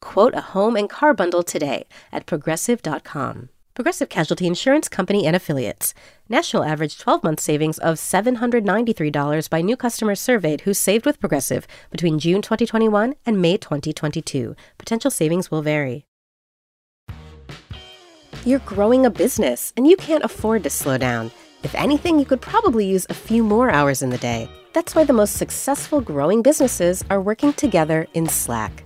Quote a home and car bundle today at progressive.com. Progressive Casualty Insurance Company and Affiliates. National average 12 month savings of $793 by new customers surveyed who saved with Progressive between June 2021 and May 2022. Potential savings will vary. You're growing a business and you can't afford to slow down. If anything, you could probably use a few more hours in the day. That's why the most successful growing businesses are working together in Slack.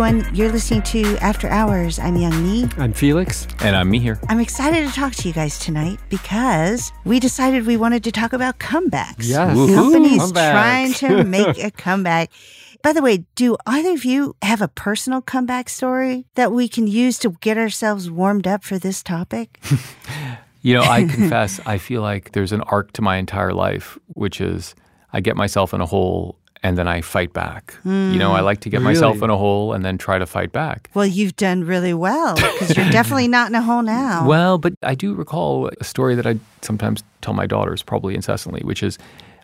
Everyone. You're listening to After Hours. I'm Youngme. I'm Felix. And I'm Mihir. I'm excited to talk to you guys tonight because we decided we wanted to talk about comebacks. Yes. Woohoo. Companies Comebacks. trying to make a comeback. By the way, do either of you have a personal comeback story that we can use to get ourselves warmed up for this topic? You know, I confess, I feel like there's an arc to my entire life, which is I get myself in a hole and then I fight back. You know, I hmm. like to get myself in a hole and then try to fight back. Well, you've done really well because you're definitely not in a hole now. Well, but I do recall a story that I sometimes tell my daughters, probably incessantly, which is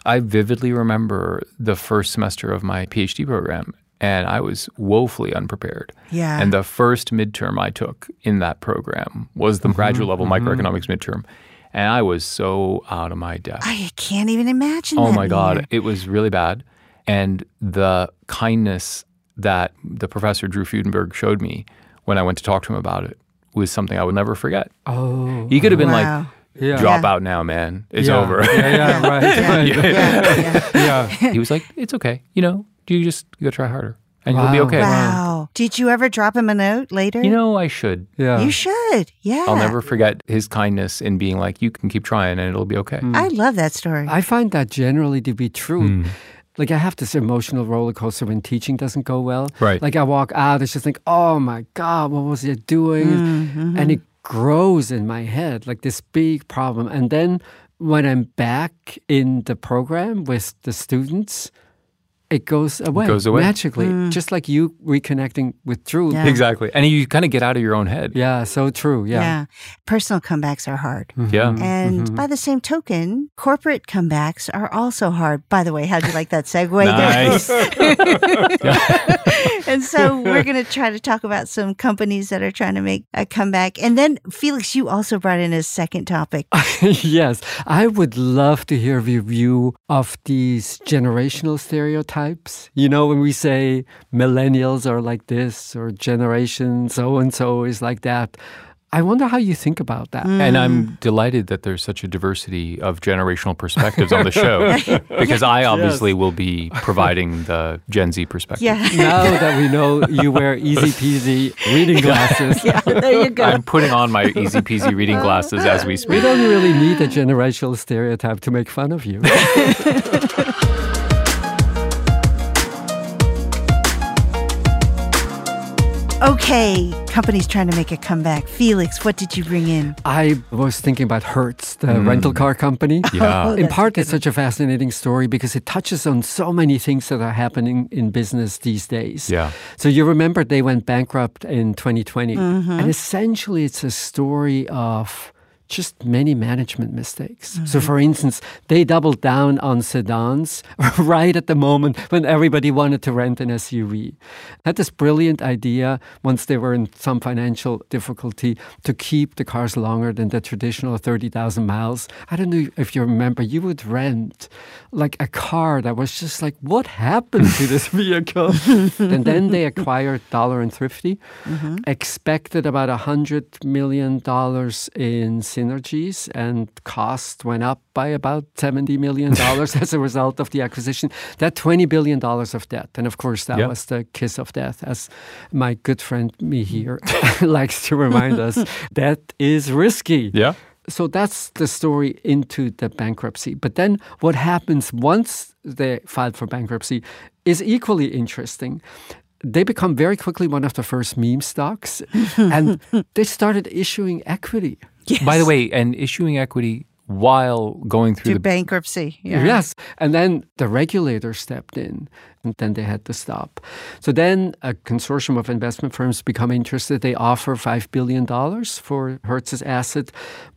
I vividly remember the first semester of my PhD program, and I was woefully unprepared. Yeah. And the first midterm I took in that program was the mm-hmm, graduate level mm-hmm. microeconomics midterm. And I was so out of my depth. I can't even imagine Oh my God. It was really bad. And the kindness that the professor Drew Fudenberg showed me when I went to talk to him about it was something I would never forget. Oh. He could have been Wow. like, Yeah. drop Yeah. out now, man. It's yeah. over. Yeah, yeah, right. right. Yeah, yeah. yeah. he was like, it's okay. You know, you just go try harder and you'll be okay. Wow. Did you ever drop him a note later? You know, I should. Yeah. You should. Yeah. I'll never forget his kindness in being like, you can keep trying and it'll be okay. I love that story. I find that generally to be true. Hmm. Like I have this emotional roller coaster when teaching doesn't go well. Right. Like I walk out, it's just like, oh my God, what was it doing? Mm-hmm. And it grows in my head, like this big problem. And then when I'm back in the program with the students, it goes away. goes away. Magically. Mm. Just like you reconnecting with Drew. Mm. Yeah. Exactly. And you kind of get out of your own head. Yeah, so true. yeah. Yeah. Personal comebacks are hard. Mm-hmm. Yeah. Mm-hmm. And mm-hmm. by the same token, corporate comebacks are also hard. By the way, how'd you like that segue Nice. and so we're going to try to talk about some companies that are trying to make a comeback. And then, Felix, you also brought in a second topic. yes, I would love to hear your view of these generational stereotypes. You know, when we say millennials are like this or generation so and so is like that. I wonder how you think about that. And I'm mm. delighted that there's such a diversity of generational perspectives on the show because I obviously will be providing the Gen Z perspective. Yeah. now that we know you wear easy peasy reading glasses, yeah, there you go. I'm putting on my easy peasy reading glasses as we we speak. don't really need a generational stereotype to make fun of you. Okay, companies trying to make a comeback. Felix, what did you bring in? I was thinking about Hertz, the mm. rental car company. Yeah. Oh, in part, it's such a fascinating story because it touches on so many things that are happening in business these days. Yeah. So you remember they went bankrupt in 2020. Mm-hmm. And essentially, it's a story of just many management mistakes. So, mm-hmm. for instance, they doubled down on sedans right at the moment when everybody wanted to rent an SUV. Had this brilliant idea once they were in some financial difficulty to keep the cars longer than the traditional 30,000 miles. I don't know if you remember, you would rent like a car that was just like, what happened to this vehicle? and then they acquired Dollar and Thrifty, mm-hmm. expected about a $100 million in synergies, and cost went up by about $70 million as a result of the acquisition. That $20 billion of debt. And of course, that Yeah. was the kiss of death, as my good friend me mm-hmm. here likes to remind us. That is risky. Yeah. So that's the story into the bankruptcy. But then what happens once they filed for bankruptcy is equally interesting. They become very quickly one of the first meme stocks and they started issuing equity. By the way, and issuing equity while going through Through the bankruptcy. Yeah. Yes. And then the regulator stepped in and then they had to stop. So then a consortium of investment firms become interested. They offer $5 billion for Hertz's asset.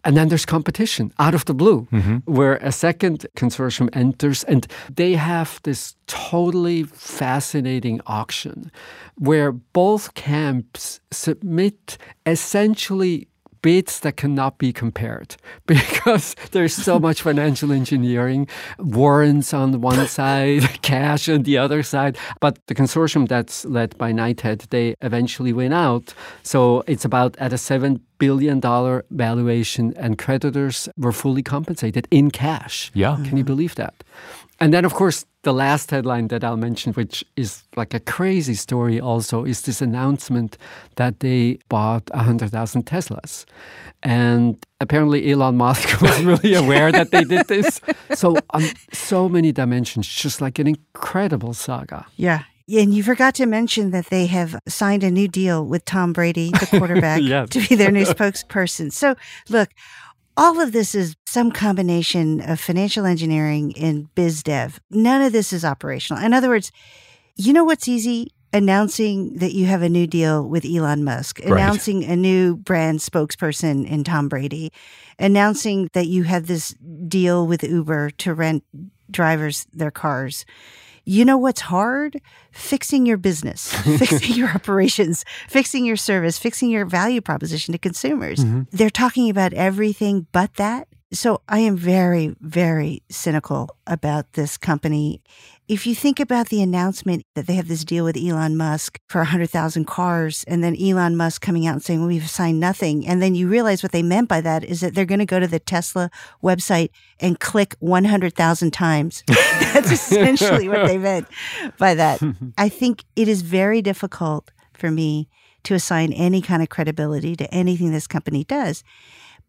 And then there's competition out of the blue mm-hmm. where a second consortium enters and they have this totally fascinating auction where both camps submit essentially bids that cannot be compared because there's so much financial engineering, warrants on one side, cash on the other side. But the consortium that's led by Knighthead, they eventually win out. So it's about at a $7 billion valuation, and creditors were fully compensated in cash. Yeah. Can you believe that? And then, of course, the last headline that I'll mention, which is like a crazy story also, is this announcement that they bought 100,000 Teslas. And apparently, Elon Musk was really aware that they did this. So, on so many dimensions, just like an incredible saga. Yeah. And you forgot to mention that they have signed a new deal with Tom Brady, the quarterback, Yes. to be their new spokesperson. So, look, all of this is some combination of financial engineering and biz dev. None of this is operational. In other words, you know what's easy? Announcing that you have a new deal with Elon Musk, announcing a new brand spokesperson in Tom Brady, announcing that you have this deal with Uber to rent drivers their cars. You know what's hard? Fixing your business, fixing your operations, fixing your service, fixing your value proposition to consumers. Mm-hmm. They're talking about everything but that. So I am very, very cynical about this company. If you think about the announcement that they have this deal with Elon Musk for 100,000 cars, and then Elon Musk coming out and saying, well, we've signed nothing. And then you realize what they meant by that is that they're going to go to the Tesla website and click 100,000 times. That's essentially what they meant by that. I think it is very difficult for me to assign any kind of credibility to anything this company does.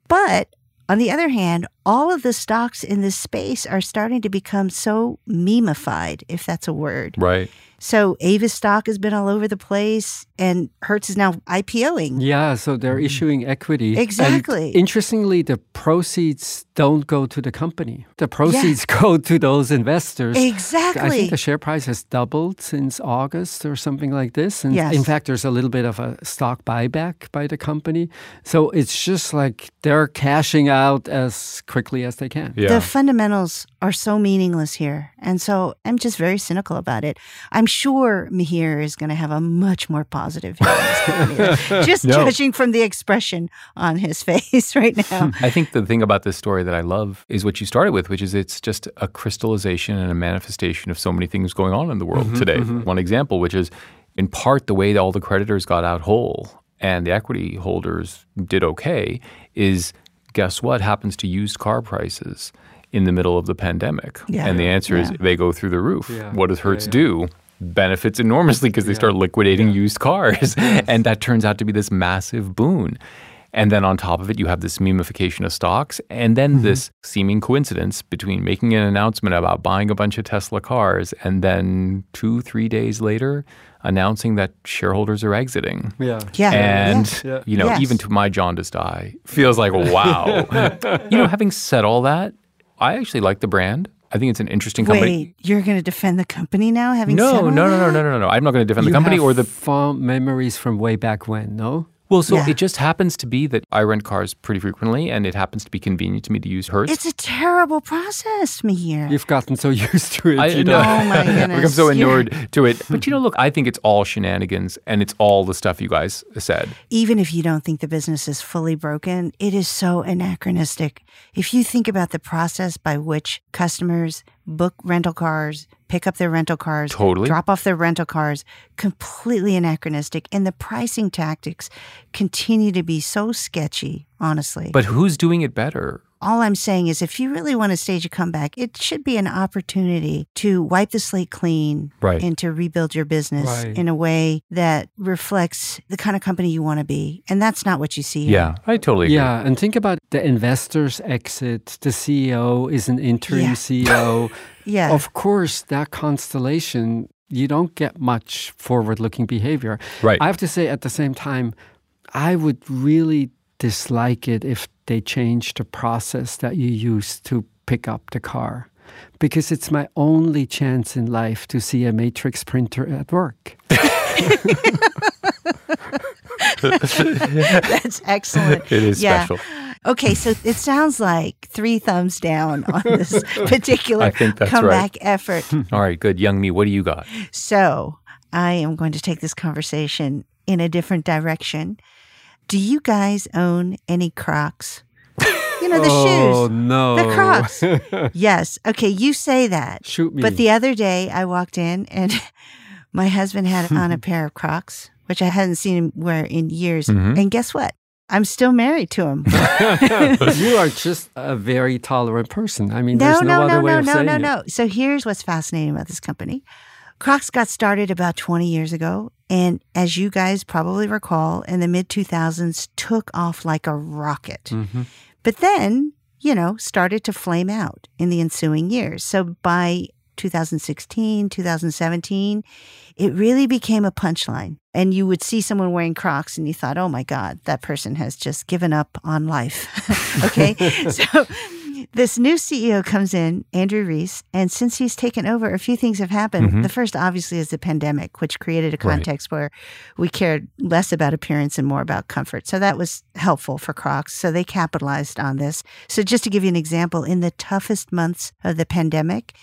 But on the other hand, all of the stocks in this space are starting to become so memeified, if that's a word. Right. So Avis stock has been all over the place, and Hertz is now IPOing. Yeah, so they're mm-hmm. issuing equity. And Exactly. interestingly, the proceeds don't go to the company. The proceeds go to those investors. Exactly. I think the share price has doubled since August or something like this. And Yes. in fact, there's a little bit of a stock buyback by the company. So it's just like they're cashing out as quickly as they can. Yeah. The fundamentals are so meaningless here. And so I'm just very cynical about it. I'm sure Mihir is going to have a much more positive view of this company. Just No. judging from the expression on his face right now. I think the thing about this story that I love is what you started with, which is it's just a crystallization and a manifestation of so many things going on in the world mm-hmm, today. Mm-hmm. One example, which is in part the way that all the creditors got out whole and the equity holders did okay, is guess what happens to used car prices in the middle of the pandemic? Yeah. And the answer is they go through the roof. Yeah. What does Hertz yeah. do? Benefits enormously because they start liquidating used cars. and that turns out to be this massive boon. And then on top of it, you have this memification of stocks, and then Mm-hmm. this seeming coincidence between making an announcement about buying a bunch of Tesla cars and then two, three days later announcing that shareholders are exiting. Yeah. Yeah. And, yeah. Yeah. you know, Yes. even to my jaundiced eye, feels like, wow. you know, having said all that, I actually like the brand. I think it's an interesting company. Wait, you're going to defend the company now? Having said No, all no, no, no, that? no, no, no. I'm not going to defend You the company have or the fond memories from way back when, no? Well, so Yeah. it just happens to be that I rent cars pretty frequently, and it happens to be convenient to me to use Hertz. It's a terrible process, Mihir. You've gotten so used to it. I you know. Oh, my I've become so You're- inured to it. But you know, look, I think it's all shenanigans, and it's all the stuff you guys said. even if you don't think the business is fully broken, it is so anachronistic. If you think about the process by which customers book rental cars, pick up their rental cars, Totally. drop off their rental cars, completely anachronistic. And the pricing tactics continue to be so sketchy, honestly. But who's doing it better? All I'm saying is if you really want to stage a comeback, it should be an opportunity to wipe the slate clean Right. and to rebuild your business Right. in a way that reflects the kind of company you want to be. And that's not what you see here. Yeah, I totally agree. Yeah, and think about the investors exit. The CEO is an interim Yeah. CEO. Yeah. Of course, that constellation, you don't get much forward looking behavior. Right. I have to say, at the same time, I would really dislike it if they change the process that you use to pick up the car. Because it's my only chance in life to see a matrix printer at work. That's excellent. It is Yeah. special. Okay, so it sounds like three thumbs down on this particular I think that's comeback effort. All right, good. Youngme, what do you got? So I am going to take this conversation in a different direction. Do you guys own any Crocs? You know, the oh, shoes. no. The Crocs. yes. Okay, you say that. Shoot me. But the other day I walked in and my husband had on a pair of Crocs, which I hadn't seen him wear in years. Mhm. And guess what? I'm still married to him. you are just a very tolerant person. I mean, No, there's no, no, other no, way no, of no, saying no, it. no. So here's what's fascinating about this company. Crocs got started about 20 years ago. And as you guys probably recall, in the mid 2000s, took off like a rocket. Mhm. But then, you know, started to flame out in the ensuing years. So by 2016, 2017, it really became a punchline. And you would see someone wearing Crocs and you thought, oh my God, that person has just given up on life. okay. so this new CEO comes in, Andrew Reese, and since he's taken over, a few things have happened. Mhm. The first, obviously, is the pandemic, which created a Right. context where we cared less about appearance and more about comfort. So that was helpful for Crocs. So they capitalized on this. So just to give you an example, in the toughest months of the pandemic,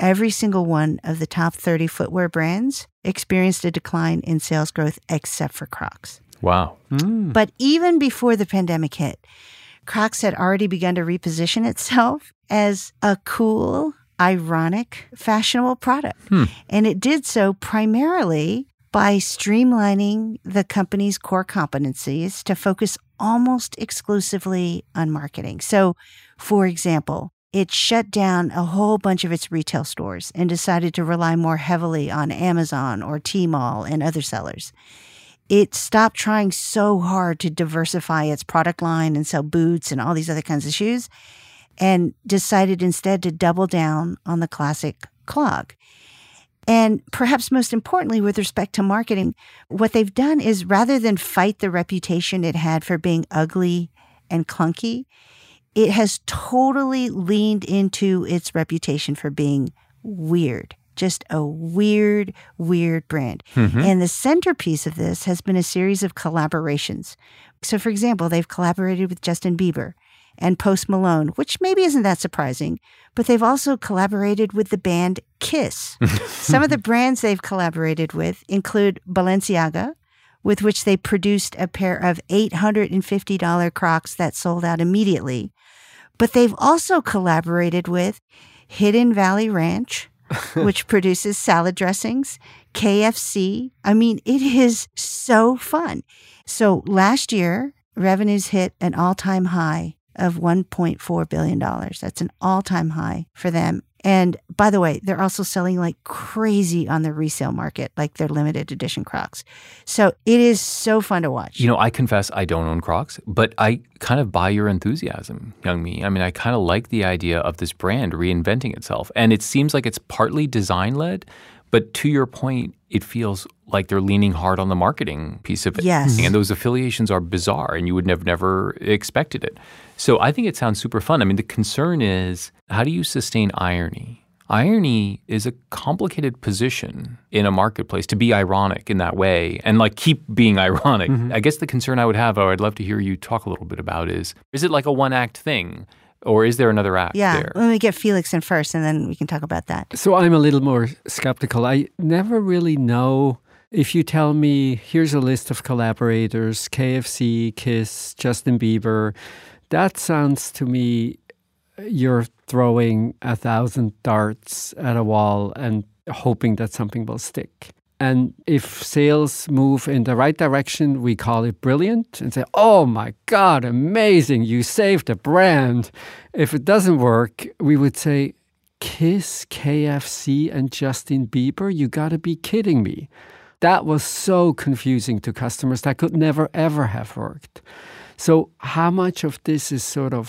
every single one of the top 30 footwear brands experienced a decline in sales growth except for Crocs. Wow. Mm. But even before the pandemic hit, Crocs had already begun to reposition itself as a cool, ironic, fashionable product. Hmm. And it did so primarily by streamlining the company's core competencies to focus almost exclusively on marketing. So, for example, it shut down a whole bunch of its retail stores and decided to rely more heavily on Amazon or Tmall and other sellers it stopped trying so hard to diversify its product line and sell boots and all these other kinds of shoes and decided instead to double down on the classic clog. And perhaps most importantly, with respect to marketing, what they've done is rather than fight the reputation it had for being ugly and clunky, it has totally leaned into its reputation for being weird. Just a weird, weird brand. Mm-hmm. And the centerpiece of this has been a series of collaborations. So, for example, they've collaborated with Justin Bieber and Post Malone, which maybe isn't that surprising, but they've also collaborated with the band Kiss. Some of the brands they've collaborated with include Balenciaga, with which they produced a pair of $850 Crocs that sold out immediately. But they've also collaborated with Hidden Valley Ranch, which produces salad dressings, KFC. I mean, it is so fun. So last year, revenues hit an all time high of $1.4 billion. That's an all time high for them. And by the way, they're also selling like crazy on the resale market, like their limited edition Crocs. So it is so fun to watch. You know, I confess I don't own Crocs, but I kind of buy your enthusiasm, Youngme. I mean, I kind of like the idea of this brand reinventing itself. And it seems like it's partly design led, but to your point, it feels like they're leaning hard on the marketing piece of it. Yes. And those affiliations are bizarre and you would have never expected it. So I think it sounds super fun. I mean, the concern is how do you sustain irony? irony is a complicated position in a marketplace to be ironic in that way and like keep being ironic. Mm-hmm. I guess the concern I would have, or I'd love to hear you talk a little bit about, is is it like a one act thing? Or is there another act Yeah. there? Let me get Felix in first, and then we can talk about that. So I'm a little more skeptical. I never really know if you tell me here's a list of collaborators KFC, Kiss, Justin Bieber, that sounds to me you're throwing a thousand darts at a wall and hoping that something will stick. And if sales move in the right direction, we call it brilliant and say, oh my God, amazing, you saved a brand. If it doesn't work, we would say, Kiss, KFC, and Justin Bieber? You gotta be kidding me. That was so confusing to customers. That could never, ever have worked. So, how much of this is sort of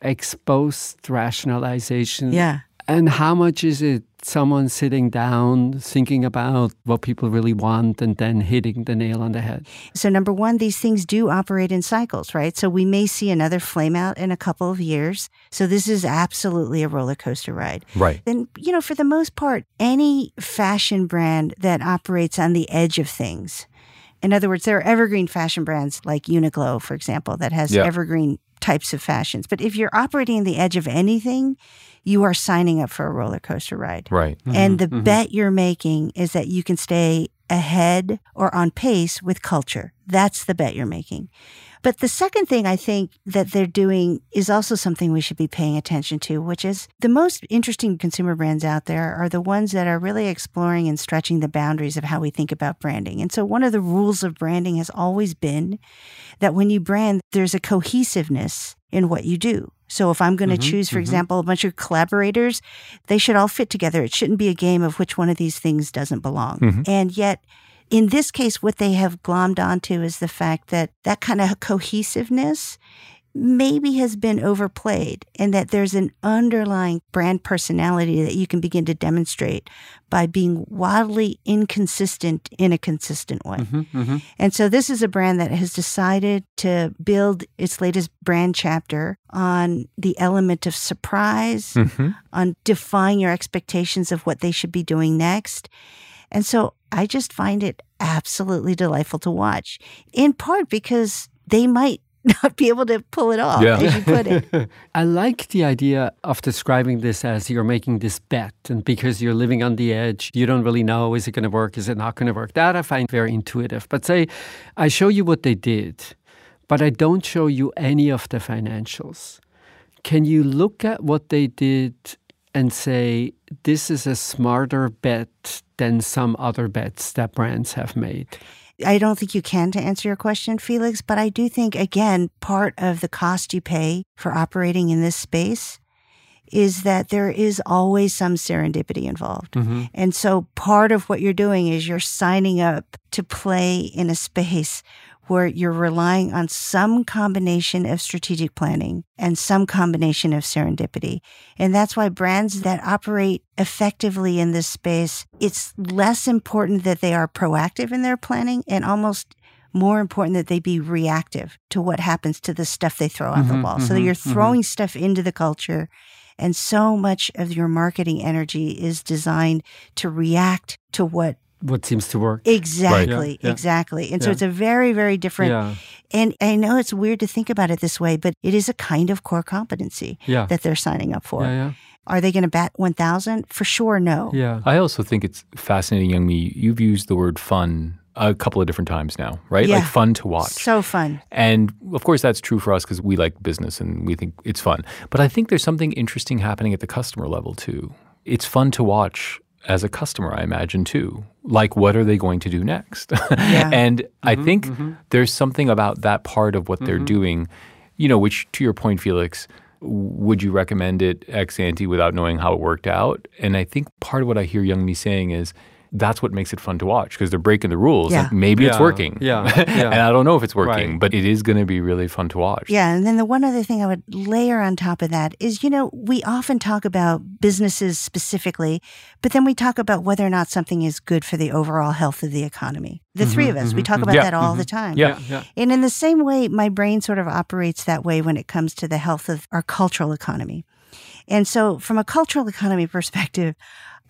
exposed rationalization? Yeah. And how much is it someone sitting down thinking about what people really want and then hitting the nail on the head? So, number one, these things do operate in cycles, right? So, we may see another flame out in a couple of years. So, this is absolutely a roller coaster ride. Right. Then, you know, for the most part, any fashion brand that operates on the edge of things, in other words, there are evergreen fashion brands like Uniqlo, for example, that has Yeah. evergreen types of fashions. But if you're operating on the edge of anything, you are signing up for a roller coaster ride. Right. Mm-hmm. And the mm-hmm. bet you're making is that you can stay ahead or on pace with culture. That's the bet you're making. But the second thing I think that they're doing is also something we should be paying attention to, which is the most interesting consumer brands out there are the ones that are really exploring and stretching the boundaries of how we think about branding. And so one of the rules of branding has always been that when you brand, there's a cohesiveness in what you do. So if I'm going to mm-hmm, choose, for mm-hmm. example, a bunch of collaborators, they should all fit together. It shouldn't be a game of which one of these things doesn't belong. Mm-hmm. And yet, in this case, what they have glommed onto is the fact that that kind of cohesiveness maybe has been overplayed and that there's an underlying brand personality that you can begin to demonstrate by being wildly inconsistent in a consistent way. Mm-hmm, mm-hmm. And so this is a brand that has decided to build its latest brand chapter on the element of surprise, mm-hmm. on defying your expectations of what they should be doing next. And so I just find it absolutely delightful to watch, in part because they might not be able to pull it off, Yeah. as you put it. I like the idea of describing this as you're making this bet, and because you're living on the edge, you don't really know is it going to work, is it not going to work. That I find very intuitive. But say, I show you what they did, but I don't show you any of the financials. Can you look at what they did and say, this is a smarter bet than some other bets that brands have made? I don't think you can to answer your question, Felix, but I do think, again, part of the cost you pay for operating in this space is that there is always some serendipity involved. Mm-hmm. And so part of what you're doing is you're signing up to play in a space where you're relying on some combination of strategic planning and some combination of serendipity. And that's why brands that operate effectively in this space, it's less important that they are proactive in their planning and almost more important that they be reactive to what happens to the stuff they throw on the mm-hmm, wall. So mm-hmm, you're mm-hmm. throwing stuff into the culture. And so much of your marketing energy is designed to react to what What seems to work? exactly, Yeah, yeah. exactly. And so it's a very, very different. Yeah. And I know it's weird to think about it this way, but it is a kind of core competency Yeah. that they're signing up for. Yeah, yeah. Are they going to bat 1,000? For sure, no. Yeah. I also think it's fascinating, Youngme. You've used the word fun a couple of different times now, right? Yeah. Like fun to watch. So fun. And of course, that's true for us because we like business and we think it's fun. But I think there's something interesting happening at the customer level too. It's fun to watch as a customer, I imagine too. Like, what are they going to do next? and I mm-hmm, think mm-hmm. there's something about that part of what they're mm-hmm. doing, you know, which to your point, Felix, would you recommend it ex ante without knowing how it worked out? And I think part of what I hear Youngme saying is, that's what makes it fun to watch because they're breaking the rules. Yeah. Like maybe it's working. yeah, and. I don't know if it's working, Right. but it is going to be really fun to watch. Yeah. And then the one other thing I would layer on top of that is, you know, we often talk about businesses specifically, but then we talk about whether or not something is good for the overall health of the economy. The three mm-hmm, of us, we mm-hmm, talk mm-hmm. about Yeah. that all the time. Yeah. yeah. And in the same way, my brain sort of operates that way when it comes to the health of our cultural economy. And so, from a cultural economy perspective,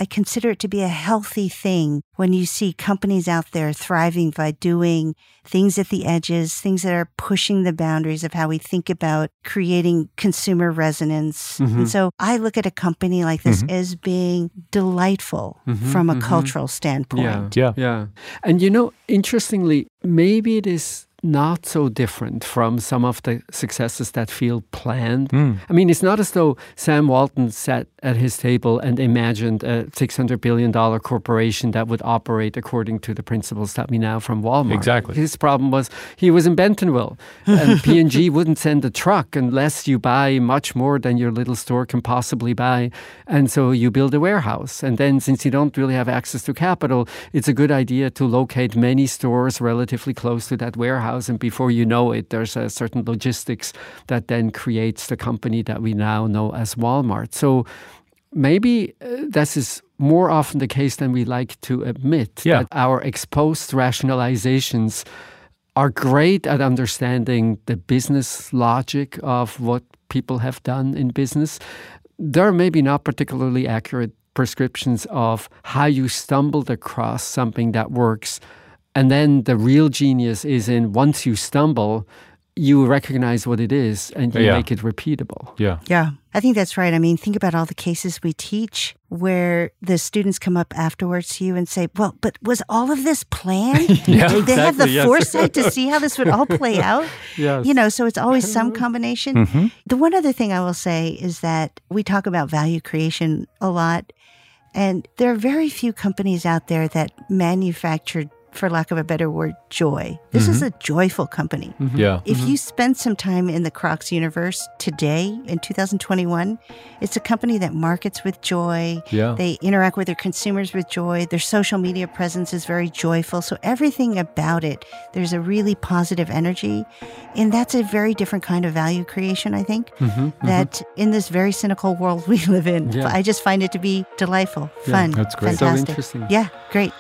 I consider it to be a healthy thing when you see companies out there thriving by doing things at the edges, things that are pushing the boundaries of how we think about creating consumer resonance. Mhm. And so I look at a company like this Mhm. as being delightful Mhm, from a mhm. cultural standpoint. Yeah. Yeah. Yeah. And you know, interestingly, maybe it is not so different from some of the successes that feel planned. Mm. I mean, it's not as though Sam Walton sat at his table and imagined a $600 billion corporation that would operate according to the principles that we know from Walmart. Exactly. His problem was he was in Bentonville, and P&G wouldn't send a truck unless you buy much more than your little store can possibly buy. And so you build a warehouse. And then since you don't really have access to capital, it's a good idea to locate many stores relatively close to that warehouse. And before you know it, there's a certain logistics that then creates the company that we now know as Walmart. So maybe uh, this is more often the case than we like to admit Yeah. that our exposed rationalizations are great at understanding the business logic of what people have done in business. They're maybe not particularly accurate prescriptions of how you stumbled across something that works. And then the real genius is in once you stumble, you recognize what it is and you Yeah. make it repeatable. Yeah. Yeah, I think that's right. I mean, think about all the cases we teach where the students come up afterwards to you and say, Well, but was all of this planned? Yeah, Did they have the yes. foresight to see how this would all play out? Yes. You know, so it's always some combination. hmm The one other thing I will say is that we talk about value creation a lot, and there are very few companies out there that manufacture, for lack of a better word, joy. This is mm-hmm. a joyful company. Mm-hmm. Yeah. If you mm-hmm. spend some time in the Crocs universe today in 2021, it's a company that markets with joy. Yeah. They interact with their consumers with joy. Their social media presence is very joyful. So everything about it, there's a really positive energy. And that's a very different kind of value creation, I think, that in this very cynical world we live in, Yeah. I just find it to be delightful, Yeah, fun, that's great. So fantastic. interesting. Yeah, great.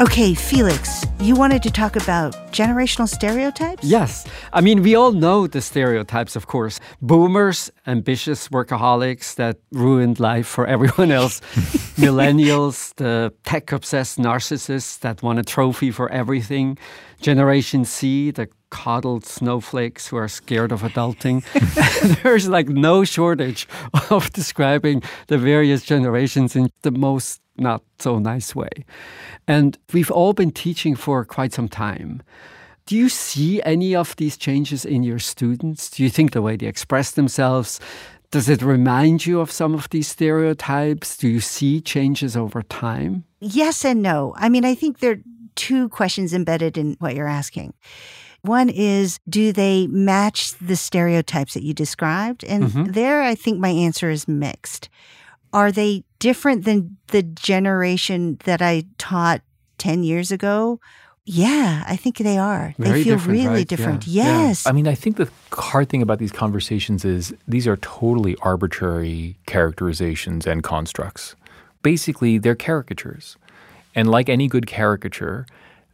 Okay, Felix, you wanted to talk about generational stereotypes? Yes. I mean, we all know the stereotypes, of course. Boomers, ambitious workaholics that ruined life for everyone else. Millennials, the tech obsessed narcissists that want a trophy for everything. Generation Z, the coddled snowflakes who are scared of adulting. There's like no shortage of describing the various generations in the most not so nice way. And we've all been teaching for quite some time. Do you see any of these changes in your students? Do you think the way they express themselves? Does it remind you of some of these stereotypes? Do you see changes over time? Yes and no. I mean, I think there are two questions embedded in what you're asking. One is, do they match the stereotypes that you described? And Mhm. there, I think my answer is mixed. Are they different than the generation that I taught 10 years ago? Yeah, I think they are. Very they feel different, really right? different. Yeah. Yeah. Yes. I mean, I think the hard thing about these conversations is these are totally arbitrary characterizations and constructs. Basically, they're caricatures. And like any good caricature,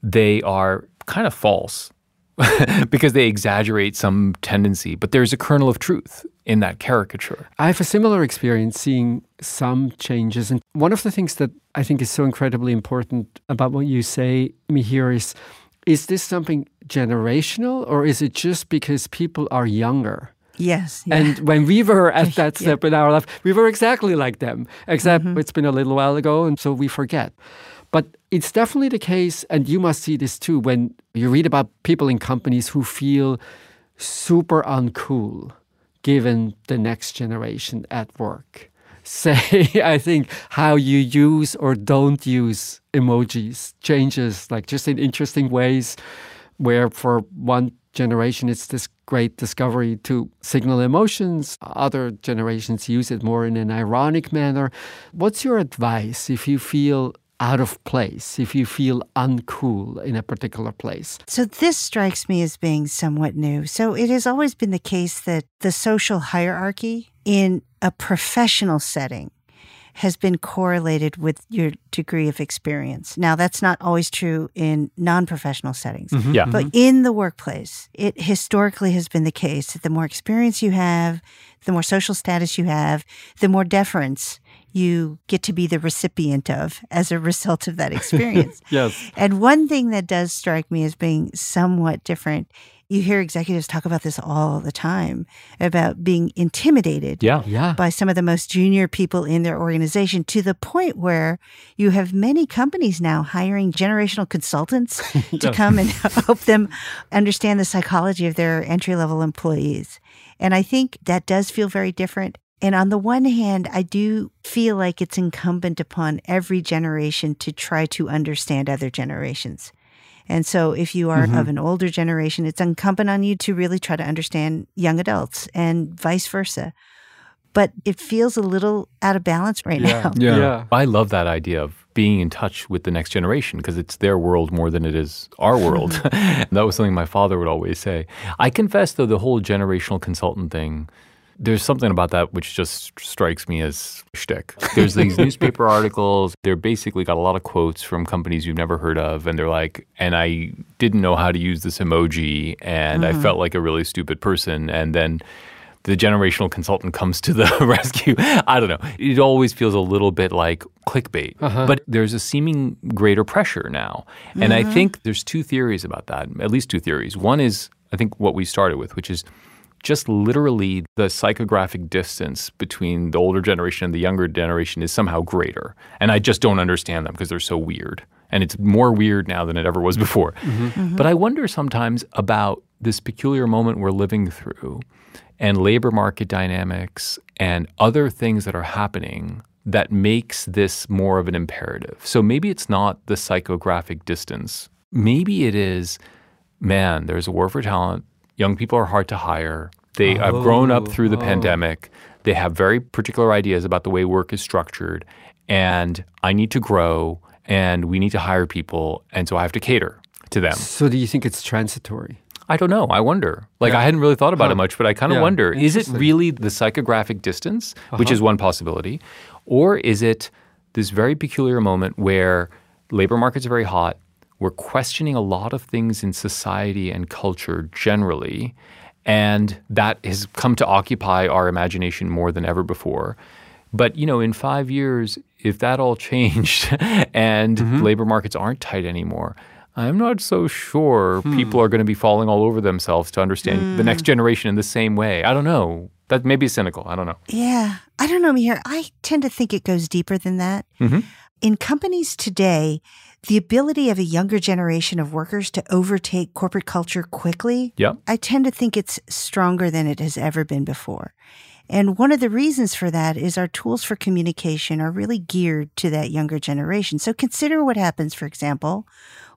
they are kind of false because they exaggerate some tendency, but there's a kernel of truth in that caricature. I have a similar experience seeing some changes. And one of the things that I think is so incredibly important about what you say, Mihir is is this something generational or is it just because people are younger? yes. yeah. And when we were at that Yeah. step in our life, we were exactly like them, except mm-hmm. it's been a little while ago, and so we forget. But it's definitely the case, and you must see this too, when you read about people in companies who feel super uncool given the next generation at work. Say, I think how you use or don't use emojis changes, like just in interesting ways, where for one generation it's this great discovery to signal emotions. Other generations use it more in an ironic manner. What's your advice if you feel out of place, if you feel uncool in a particular place? So this strikes me as being somewhat new. So it has always been the case that the social hierarchy in a professional setting has been correlated with your degree of experience. Now, that's not always true in non professional settings, mm-hmm. Yeah. but mm-hmm. in the workplace, it historically has been the case that the more experience you have, the more social status you have, the more deference you get to be the recipient of as a result of that experience. Yes. And one thing that does strike me as being somewhat different, you hear executives talk about this all the time about being intimidated Yeah. Yeah. by some of the most junior people in their organization to the point where you have many companies now hiring generational consultants to come and help them understand the psychology of their entry level employees. And I think that does feel very different. And on the one hand, I do feel like it's incumbent upon every generation to try to understand other generations. And so if you are mm-hmm. of an older generation, it's incumbent on you to really try to understand young adults and vice versa. But it feels a little out of balance right now. Yeah. I love that idea of being in touch with the next generation because it's their world more than it is our world. Mm-hmm. that was something my father would always say. I confess, though, the whole generational consultant thing, there's something about that which just strikes me as shtick. There's these newspaper articles. They're basically got a lot of quotes from companies you've never heard of. And they're like, and I didn't know how to use this emoji and I mm-hmm. felt like a really stupid person. And then the generational consultant comes to the rescue. I don't know. It always feels a little bit like clickbait, uh-huh. but there's a seeming greater pressure now. And I mm-hmm. think there's two theories about that, at least two theories. One is, I think, what we started with, which is just literally the psychographic distance between the older generation and the younger generation is somehow greater. And I just don't understand them because they're so weird. And it's more weird now than it ever was before. Mm-hmm. Mm-hmm. But I wonder sometimes about this peculiar moment we're living through and labor market dynamics and other things that are happening that makes this more of an imperative. So maybe it's not the psychographic distance. Maybe it is, man, there's a war for talent. Young people are hard to hire. They have grown up through the oh. pandemic. They have very particular ideas about the way work is structured. And I need to grow and we need to hire people. And so I have to cater to them. So do you think it's transitory? I don't know. I wonder. Like I hadn't really thought about it much, but I kind of Yeah. wonder: is it really the psychographic distance, which is uh-huh. one possibility, or is it this very peculiar moment where labor markets are very hot? We're questioning a lot of things in society and culture generally, and that has come to occupy our imagination more than ever before. But you know, in five years, if that all changed and mm-hmm. labor markets aren't tight anymore, I'm not so sure hmm. people are going to be falling all over themselves to understand the next hmm. generation in the same way. I don't know. That may be cynical. I don't know. Yeah. I don't know, Mihir. I tend to think it goes deeper than that. Mhm. In companies today, the ability of a younger generation of workers to overtake corporate culture quickly, Yeah. I tend to think it's stronger than it has ever been before. And one of the reasons for that is our tools for communication are really geared to that younger generation. So consider what happens, for example,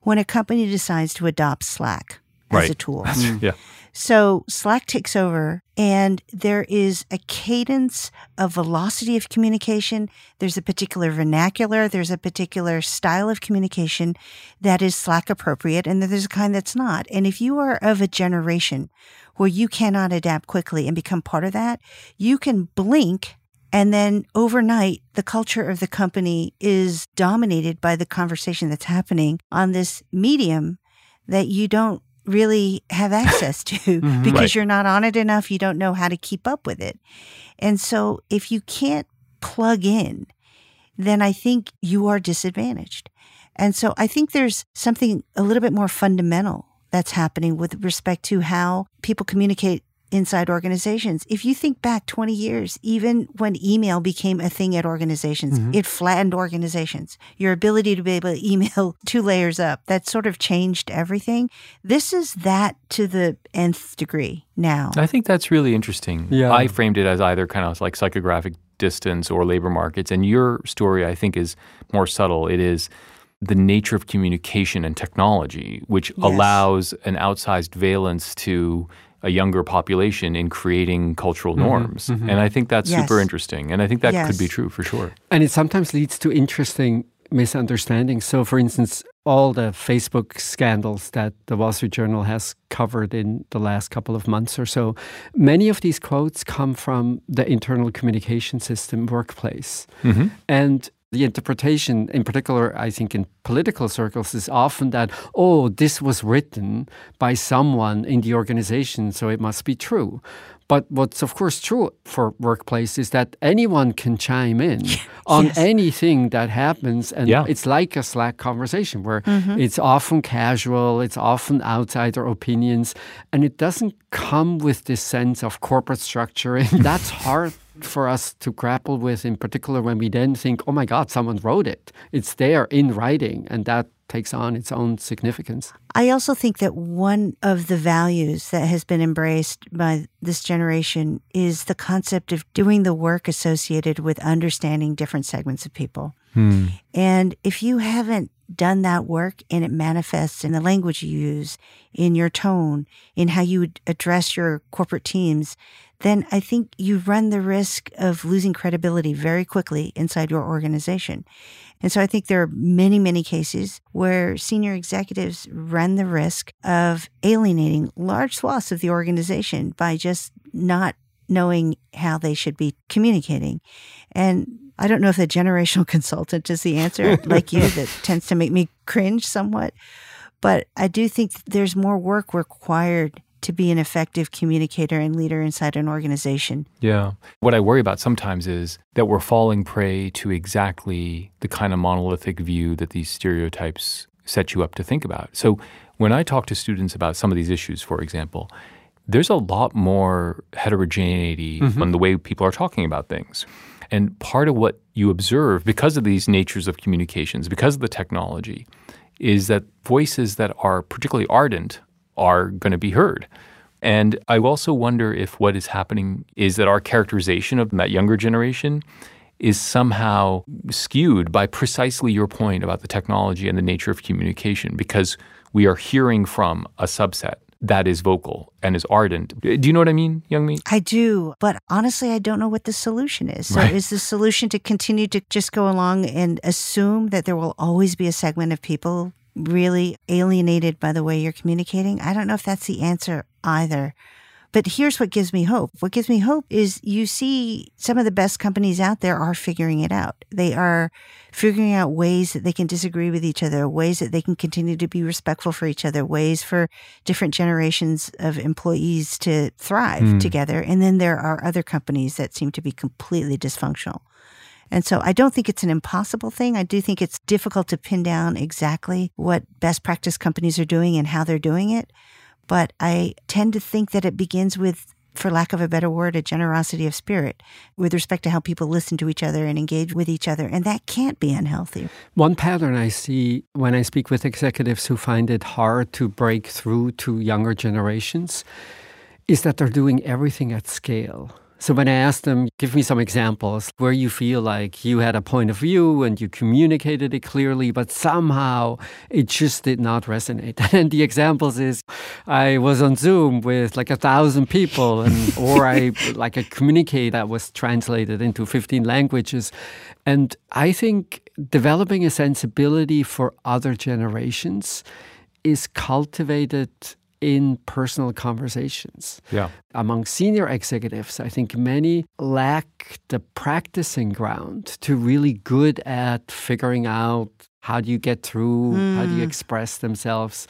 when a company decides to adopt Slack as Right. a tool. Mm. Yeah. So Slack takes over and there is a cadence a velocity of communication. There's a particular vernacular. There's a particular style of communication that is Slack appropriate. And there's a kind that's not. And if you are of a generation where you cannot adapt quickly and become part of that, you can blink and then overnight, the culture of the company is dominated by the conversation that's happening on this medium that you don't really have access to mm-hmm. because Right. you're not on it enough. You don't know how to keep up with it. And so if you can't plug in, then I think you are disadvantaged. And so I think there's something a little bit more fundamental that's happening with respect to how people communicate inside organizations. If you think back 20 years, even when email became a thing at organizations, mm-hmm. it flattened organizations. Your ability to be able to email two layers up, that sort of changed everything. This is that to the nth degree now. I think that's really interesting. Yeah. I framed it as either kind of like psychographic distance or labor markets. And your story, I think, is more subtle. It is the nature of communication and technology, which allows an outsized valence to a younger population in creating cultural norms. And I think that's Yes. super interesting. And I think that could be true for sure. And it sometimes leads to interesting misunderstandings. So, for instance, all the Facebook scandals that the Wall Street Journal has covered in the last couple of months or so, many of these quotes come from the internal communication system workplace. Mm-hmm. And the interpretation, in particular, I think in political circles, is often that, oh, this was written by someone in the organization, so it must be true. But what's of course true for workplace is that anyone can chime in on Yes. anything that happens. And Yeah. it's like a Slack conversation where mm-hmm. it's often casual, it's often outsider opinions, and it doesn't come with this sense of corporate structure. And that's hard for us to grapple with, in particular when we then think, oh my God, someone wrote it. It's there in writing, and that takes on its own significance. I also think that one of the values that has been embraced by this generation is the concept of doing the work associated with understanding different segments of people. Hmm. And if you haven't done that work and it manifests in the language you use, in your tone, in how you address your corporate teams, then I think you run the risk of losing credibility very quickly inside your organization. And so I think there are many, many cases where senior executives run the risk of alienating large swaths of the organization by just not knowing how they should be communicating. And I don't know if the generational consultant is the answer, like you, that tends to make me cringe somewhat. But I do think there's more work required to be an effective communicator and leader inside an organization. Yeah. What I worry about sometimes is that we're falling prey to exactly the kind of monolithic view that these stereotypes set you up to think about. So when I talk to students about some of these issues, for example, there's a lot more heterogeneity mm-hmm. on the way people are talking about things. And part of what you observe because of these natures of communications, because of the technology, is that voices that are particularly ardent are going to be heard. And I also wonder if what is happening is that our characterization of that younger generation is somehow skewed by precisely your point about the technology and the nature of communication because we are hearing from a subset that is vocal and is ardent. Do you know what I mean, Youngme? I do, but honestly, I don't know what the solution is. So, Right. is the solution to continue to just go along and assume that there will always be a segment of people really alienated by the way you're communicating? I don't know if that's the answer either. But here's what gives me hope. What gives me hope is you see some of the best companies out there are figuring it out. They are figuring out ways that they can disagree with each other, ways that they can continue to be respectful for each other, ways for different generations of employees to thrive hmm. together. And then there are other companies that seem to be completely dysfunctional. And so I don't think it's an impossible thing. I do think it's difficult to pin down exactly what best practice companies are doing and how they're doing it. But I tend to think that it begins with, for lack of a better word, a generosity of spirit with respect to how people listen to each other and engage with each other. And that can't be unhealthy. One pattern I see when I speak with executives who find it hard to break through to younger generations is that they're doing everything at scale. So when I asked them, give me some examples where you feel like you had a point of view and you communicated it clearly, but somehow it just did not resonate. And the examples is I was on Zoom with like a thousand people and or I like a communicate that was translated into 15 languages. And I think developing a sensibility for other generations is cultivated in personal conversations. Yeah. Among senior executives, I think many lack the practicing ground to really good at figuring out how do you get through, how do you hmm. express themselves.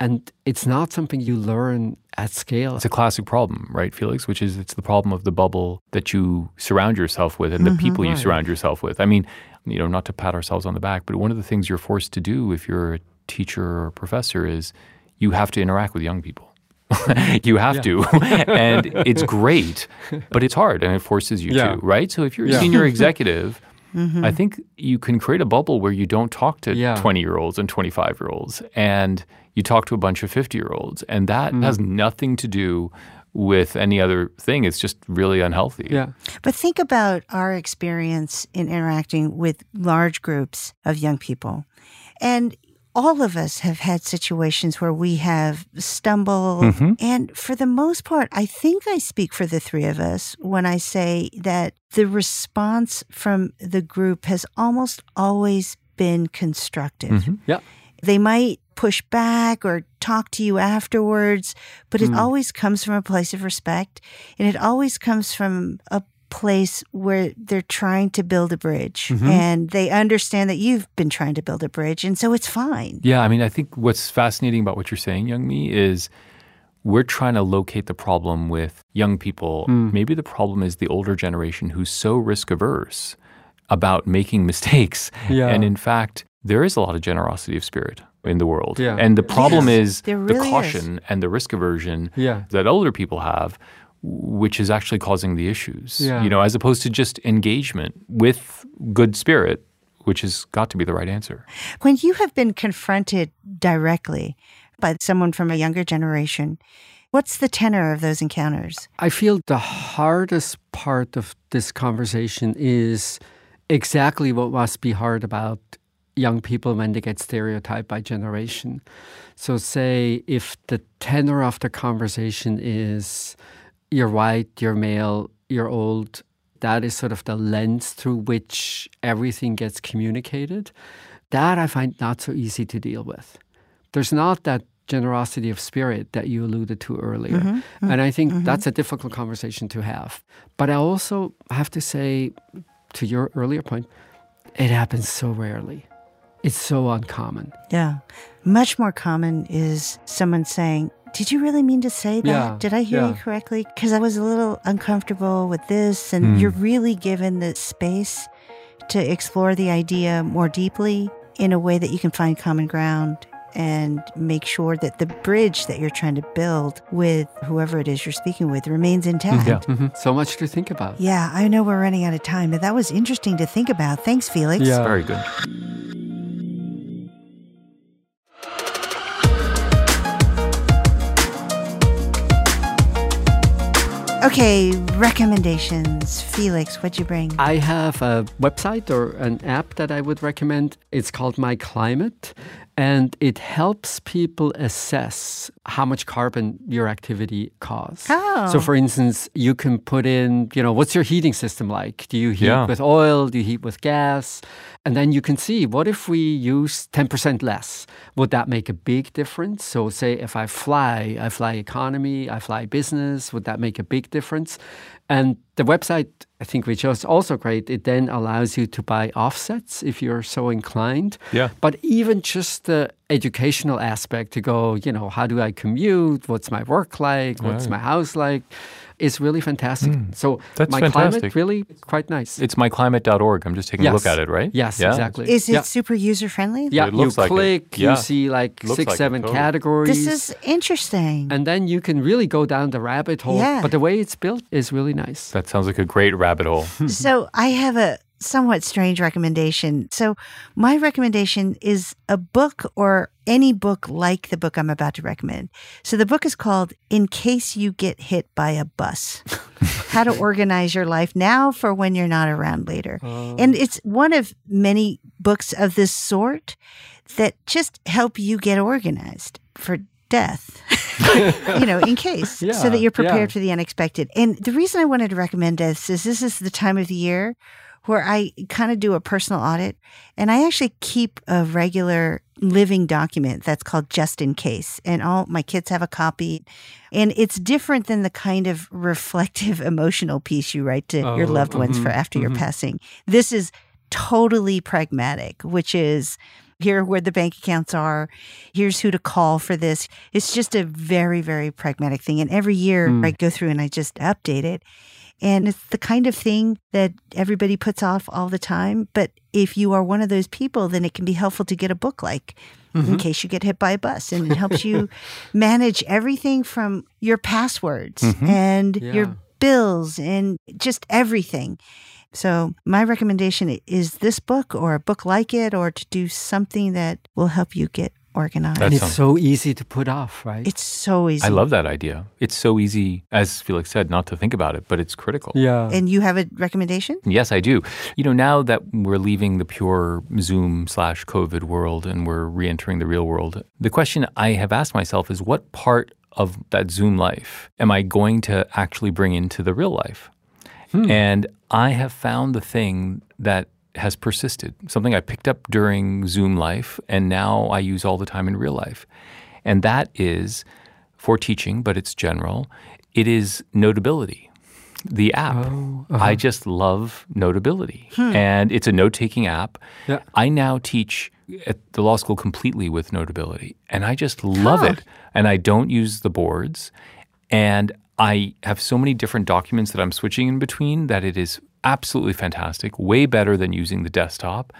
And it's not something you learn at scale. It's a classic problem, right, Felix? Which is it's the problem of the bubble that you surround yourself with and the mm-hmm. people you Right. surround yourself with. I mean, you know, not to pat ourselves on the back, but one of the things you're forced to do if you're a teacher or a professor is you have to interact with young people. you have to. and it's great, but it's hard and it forces you Yeah. to, right? So if you're a senior executive, mm-hmm. I think you can create a bubble where you don't talk to Yeah. 20 year olds and 25 year olds and you talk to a bunch of 50 year olds. And that mm-hmm. has nothing to do with any other thing. It's just really unhealthy. yeah. But think about our experience in interacting with large groups of young people. And all of us have had situations where we have stumbled. And for the most part, I think I speak for the three of us when I say that the response from the group has almost always been constructive. Mm-hmm. Yeah. They might push back or talk to you afterwards, but it Mm. always comes from a place of respect. And it always comes from a place where they're trying to build a bridge Mhm. and they understand that you've been trying to build a bridge. And so it's fine. Yeah, I mean, I think what's fascinating about what you're saying, Youngme, is we're trying to locate the problem with young people. Mm. Maybe the problem is the older generation who's so risk averse about making mistakes. Yeah. And in fact, there is a lot of generosity of spirit in the world. Yeah. And the problem Yes, is there the really is. caution and the risk aversion Yeah. that older people have, which is actually causing the issues. Yeah. You know, as opposed to just engagement with good spirit, which has got to be the right answer. When you have been confronted directly by someone from a younger generation, what's the tenor of those encounters? I feel the hardest part of this conversation is exactly what must be hard about young people when they get stereotyped by generation. So, say if the tenor of the conversation is you're white, you're male, you're old, that is sort of the lens through which everything gets communicated. That I find not so easy to deal with. There's not that generosity of spirit that you alluded to earlier. Mm-hmm. Mm-hmm. And I think mm-hmm. that's a difficult conversation to have. But I also have to say, to your earlier point, it happens so rarely. It's so uncommon. Yeah. Much more common is someone saying, Did you really mean to say that? Yeah, Did I hear you correctly? Because I was a little uncomfortable with this. And Hmm. you're really given the space to explore the idea more deeply in a way that you can find common ground and make sure that the bridge that you're trying to build with whoever it is you're speaking with remains intact. Yeah. Mhm. So much to think about. Yeah, I know we're running out of time, but that was interesting to think about. Thanks, Felix. Yeah. Very good. Okay, recommendations. Felix, what'd you bring? I have a website or an app that I would recommend. It's called My Climate, and it helps people assess how much carbon your activity causes. Oh. So, for instance, you can put in, you know, what's your heating system like? Do you heat Yeah. with oil? Do you heat with gas? And then you can see what if we use 10% less? Would that make a big difference? So, say if I fly, I fly economy, I fly business, would that make a big difference? And the website, I think, which is also great, it then allows you to buy offsets if you're so inclined. Yeah. But even just the educational aspect to go, you know, how do I commute? What's my work like? What's Right. my house like? Is really fantastic. Hmm. so That's my fantastic. climate really quite nice. It's myclimate.org. I'm just taking a look at it, right? Yes, Yeah. exactly. Is it yeah. super user friendly? Yeah, It looks you like it. click, Yeah. you see like Looks six, like seven totally. categories. This is interesting. and then you can really go down the rabbit hole. Yeah. But the way it's built is really nice. That sounds like a great rabbit hole. so I have a somewhat strange recommendation. So my recommendation is a book or any book like the book I'm about to recommend. So the book is called In Case You Get Hit by a Bus. How to organize your life now for when you're not around later. And it's one of many books of this sort that just help you get organized for death. you know, in case, so that you're prepared yeah. for the unexpected. And the reason I wanted to recommend this is this is the time of the year where I kind of do a personal audit and I actually keep a regular living document that's called just in case. And all my kids have a copy. And it's different than the kind of reflective emotional piece you write to your Oh, loved ones mhm, for after your mhm. passing. This is totally pragmatic, which is here are where the bank accounts are. Here's who to call for this. It's just a very, very pragmatic thing. And every year Mm. I go through and I just update it. And it's the kind of thing that everybody puts off all the time. But if you are one of those people, then it can be helpful to get a book like in mm-hmm. case you get hit by a bus. And it helps you manage everything from your passwords mm-hmm. and Yeah. your bills and just everything. So, my recommendation is this book or a book like it, or to do something that will help you get organized. That and it's so easy to put off, right? it's so easy. I love that idea. It's so easy, as Felix said, not to think about it, but it's critical. yeah. And you have a recommendation? Yes, I do. You know, now that we're leaving the pure Zoom slash COVID world and we're re entering the real world, the question I have asked myself is what part of that Zoom life am I going to actually bring into the real life? Hmm. And I have found the thing that has persisted, something I picked up during Zoom life and now I use all the time in real life. And that is for teaching, but it's general. It is Notability, the app. Oh, uh-huh. I just love Notability. Hmm. And it's a note taking app. Yeah. I now teach at the law school completely with Notability, and I just love it. And I don't use the boards. And I have so many different documents that I'm switching in between that it is absolutely fantastic, way better than using the desktop.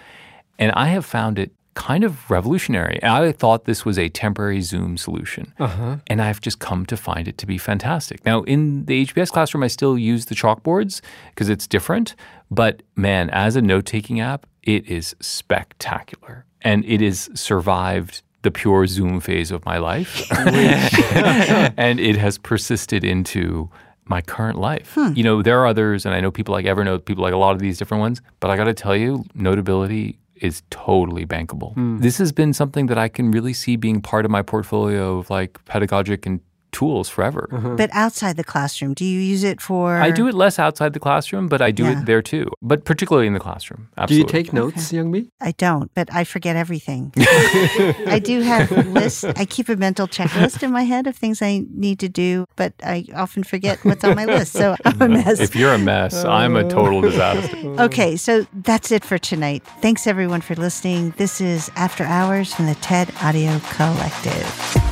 And I have found it kind of revolutionary. I thought this was a temporary Zoom solution. Uh-huh. And I've just come to find it to be fantastic. Now, in the HBS classroom, I still use the chalkboards because it's different. But man, as a note taking app, it is spectacular. And it has survived the pure Zoom phase of my life. and it has persisted into my current life. Hmm. You know, there are others, and I know people like Evernote, people like a lot of these different ones, but I got to tell you, Notability is totally bankable. Hmm. This has been something that I can really see being part of my portfolio of like pedagogic and tools forever. Mm-hmm. But outside the classroom, do you use it for? I do it less outside the classroom, but I do Yeah. it there too. But particularly in the classroom. Do you take notes, Young Mi? I don't, but I forget everything. I do have lists. I keep a mental checklist in my head of things I need to do, but I often forget what's on my list. So I'm a mess. If you're a mess, I'm a total disaster. Okay, so that's it for tonight. Thanks everyone for listening. This is After Hours from the TED Audio Collective.